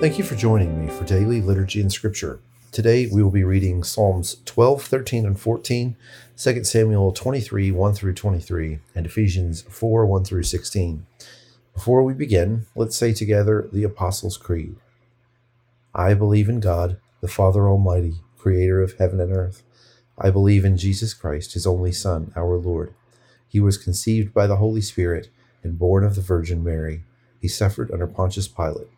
Thank you for joining me for daily liturgy and scripture. Today we will be reading Psalms 12, 13, and 14, 2 Samuel 23, 1 through 23, and Ephesians 4, 1 through 16. Before we begin, let's say together the Apostles' Creed. I believe in God, the Father Almighty, creator of heaven and earth. I believe in Jesus Christ, his only Son, our Lord. He was conceived by the Holy Spirit and born of the Virgin Mary. He suffered under Pontius Pilate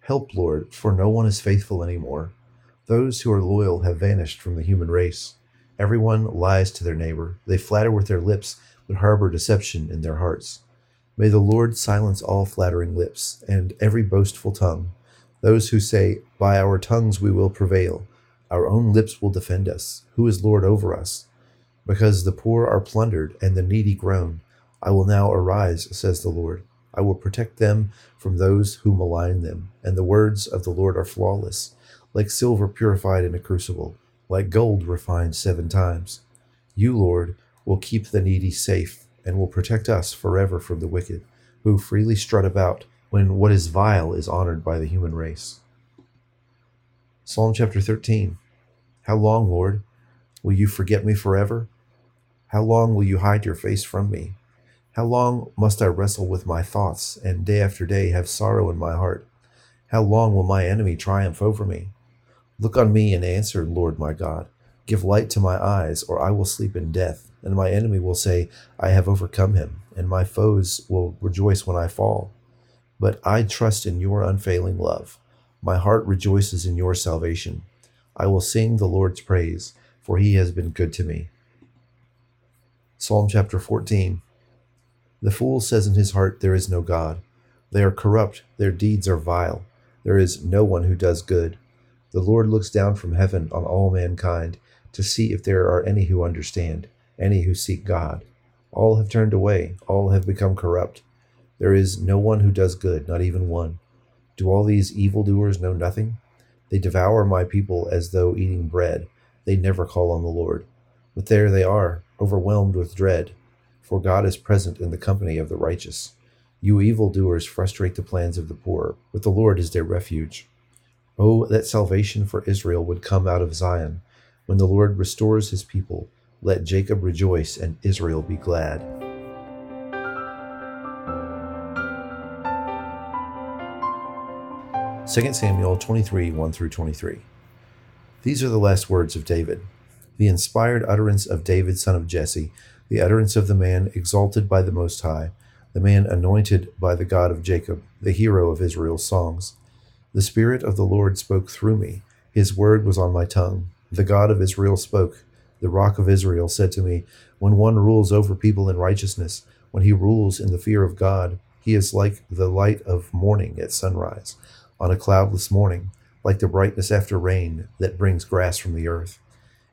Help, Lord, for no one is faithful anymore. Those who are loyal have vanished from the human race. Everyone lies to their neighbor. They flatter with their lips, but harbor deception in their hearts. May the Lord silence all flattering lips and every boastful tongue. Those who say, By our tongues we will prevail, our own lips will defend us. Who is Lord over us? Because the poor are plundered and the needy groan, I will now arise, says the Lord. I will protect them from those who malign them, and the words of the Lord are flawless, like silver purified in a crucible, like gold refined seven times. You, Lord, will keep the needy safe, and will protect us forever from the wicked, who freely strut about when what is vile is honored by the human race. Psalm chapter 13 How long, Lord, will you forget me forever? How long will you hide your face from me? How long must I wrestle with my thoughts, and day after day have sorrow in my heart? How long will my enemy triumph over me? Look on me and answer, Lord my God. Give light to my eyes, or I will sleep in death, and my enemy will say, I have overcome him, and my foes will rejoice when I fall. But I trust in your unfailing love. My heart rejoices in your salvation. I will sing the Lord's praise, for he has been good to me. Psalm chapter 14. The fool says in his heart, There is no God. They are corrupt, their deeds are vile. There is no one who does good. The Lord looks down from heaven on all mankind to see if there are any who understand, any who seek God. All have turned away, all have become corrupt. There is no one who does good, not even one. Do all these evildoers know nothing? They devour my people as though eating bread. They never call on the Lord. But there they are, overwhelmed with dread for God is present in the company of the righteous. You evildoers frustrate the plans of the poor, but the Lord is their refuge. Oh, that salvation for Israel would come out of Zion. When the Lord restores his people, let Jacob rejoice and Israel be glad. Second Samuel 23 1 through 23. These are the last words of David. The inspired utterance of David, son of Jesse, the utterance of the man exalted by the Most High, the man anointed by the God of Jacob, the hero of Israel's songs. The Spirit of the Lord spoke through me, his word was on my tongue. The God of Israel spoke. The rock of Israel said to me, When one rules over people in righteousness, when he rules in the fear of God, he is like the light of morning at sunrise, on a cloudless morning, like the brightness after rain that brings grass from the earth.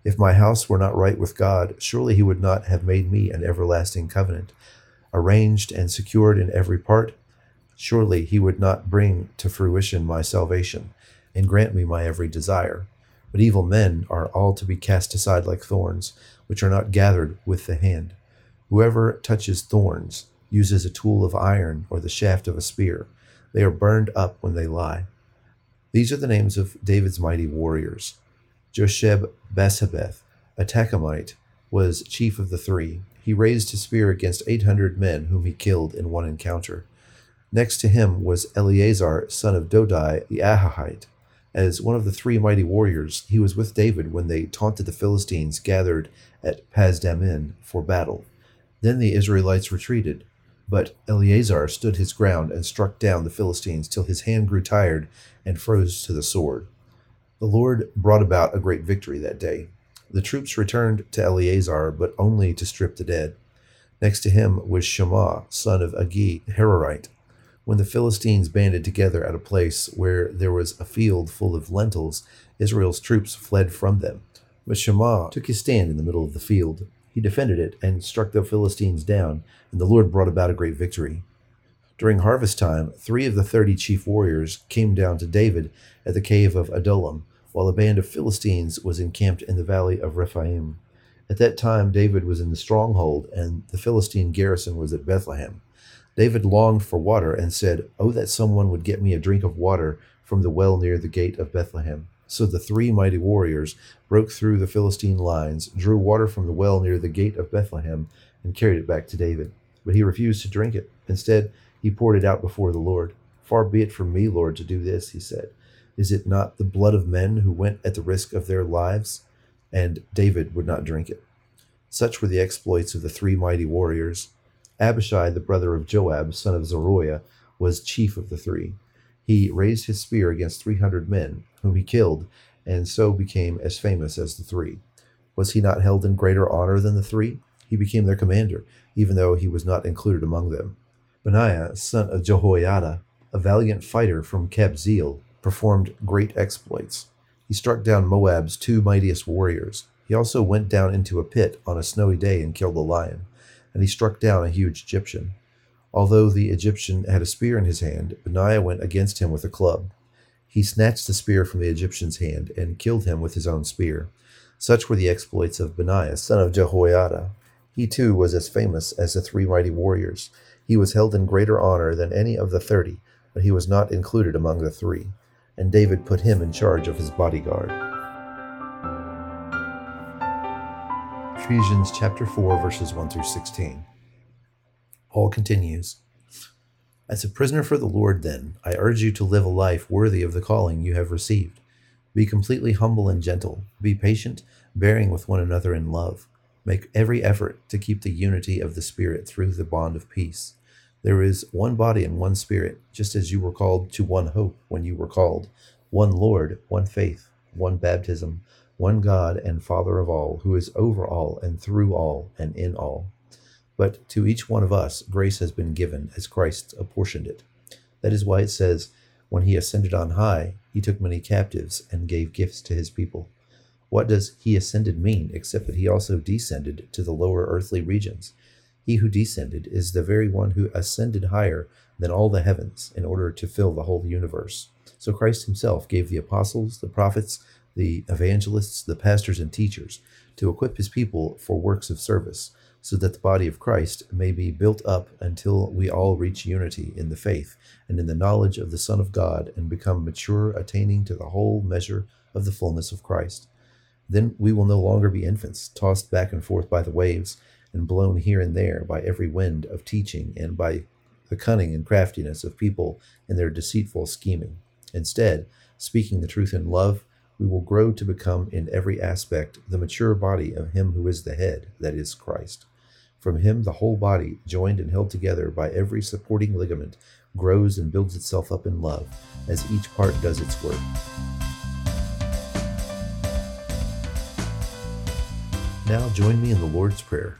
If my house were not right with God, surely he would not have made me an everlasting covenant, arranged and secured in every part. Surely he would not bring to fruition my salvation and grant me my every desire. But evil men are all to be cast aside like thorns, which are not gathered with the hand. Whoever touches thorns uses a tool of iron or the shaft of a spear. They are burned up when they lie. These are the names of David's mighty warriors. Josheb Basshebeth, a Tahkemonite, was chief of the three. He raised his spear against 800 men, whom he killed in one encounter. Next to him was Eleazar, son of Dodai the Ahohite. As one of the three mighty warriors, he was with David when they taunted the Philistines gathered at Pasdammim for battle. Then the Israelites retreated, but Eleazar stood his ground and struck down the Philistines till his hand grew tired and froze to the sword. The Lord brought about a great victory that day. The troops returned to Eleazar, but only to strip the dead. Next to him was Shammah, son of Agee, Hararite. When the Philistines banded together at a place where there was a field full of lentils, Israel's troops fled from them. But Shammah took his stand in the middle of the field. He defended it and struck the Philistines down, and the Lord brought about a great victory. During harvest time, three of the thirty chief warriors came down to David at the cave of Adullam, while a band of Philistines was encamped in the valley of Rephaim. At that time, David was in the stronghold, and the Philistine garrison was at Bethlehem. David longed for water and said, Oh, that someone would get me a drink of water from the well near the gate of Bethlehem. So the three mighty warriors broke through the Philistine lines, drew water from the well near the gate of Bethlehem, and carried it back to David. But he refused to drink it. Instead, he poured it out before the Lord. Far be it from me, Lord, to do this, he said. Is it not the blood of men who went at the risk of their lives? And David would not drink it. Such were the exploits of the three mighty warriors. Abishai, the brother of Joab, son of Zeruiah, was chief of the three. He raised his spear against three hundred men, whom he killed, and so became as famous as the three. Was he not held in greater honor than the three? He became their commander, even though he was not included among them. Benaiah, son of Jehoiada, a valiant fighter from Kabzeel, performed great exploits. He struck down Moab's two mightiest warriors. He also went down into a pit on a snowy day and killed a lion and he struck down a huge Egyptian. Although the Egyptian had a spear in his hand, Benaiah went against him with a club. He snatched the spear from the Egyptian's hand and killed him with his own spear. Such were the exploits of Benaiah, son of Jehoiada. He too was as famous as the three mighty warriors. He was held in greater honor than any of the thirty, but he was not included among the three. And David put him in charge of his bodyguard. Ephesians chapter 4, verses 1 through 16. Paul continues As a prisoner for the Lord, then, I urge you to live a life worthy of the calling you have received. Be completely humble and gentle. Be patient, bearing with one another in love. Make every effort to keep the unity of the Spirit through the bond of peace. There is one body and one Spirit, just as you were called to one hope when you were called, one Lord, one faith, one baptism one God and Father of all, who is over all and through all and in all. But to each one of us grace has been given as Christ apportioned it. That is why it says, When he ascended on high, he took many captives and gave gifts to his people. What does he ascended mean, except that he also descended to the lower earthly regions? He who descended is the very one who ascended higher than all the heavens in order to fill the whole universe. So Christ himself gave the apostles, the prophets, the evangelists, the pastors, and teachers to equip his people for works of service, so that the body of Christ may be built up until we all reach unity in the faith and in the knowledge of the Son of God and become mature, attaining to the whole measure of the fullness of Christ. Then we will no longer be infants, tossed back and forth by the waves, and blown here and there by every wind of teaching and by the cunning and craftiness of people in their deceitful scheming. Instead, speaking the truth in love, we will grow to become in every aspect the mature body of Him who is the head, that is, Christ. From Him, the whole body, joined and held together by every supporting ligament, grows and builds itself up in love as each part does its work. Now join me in the Lord's Prayer.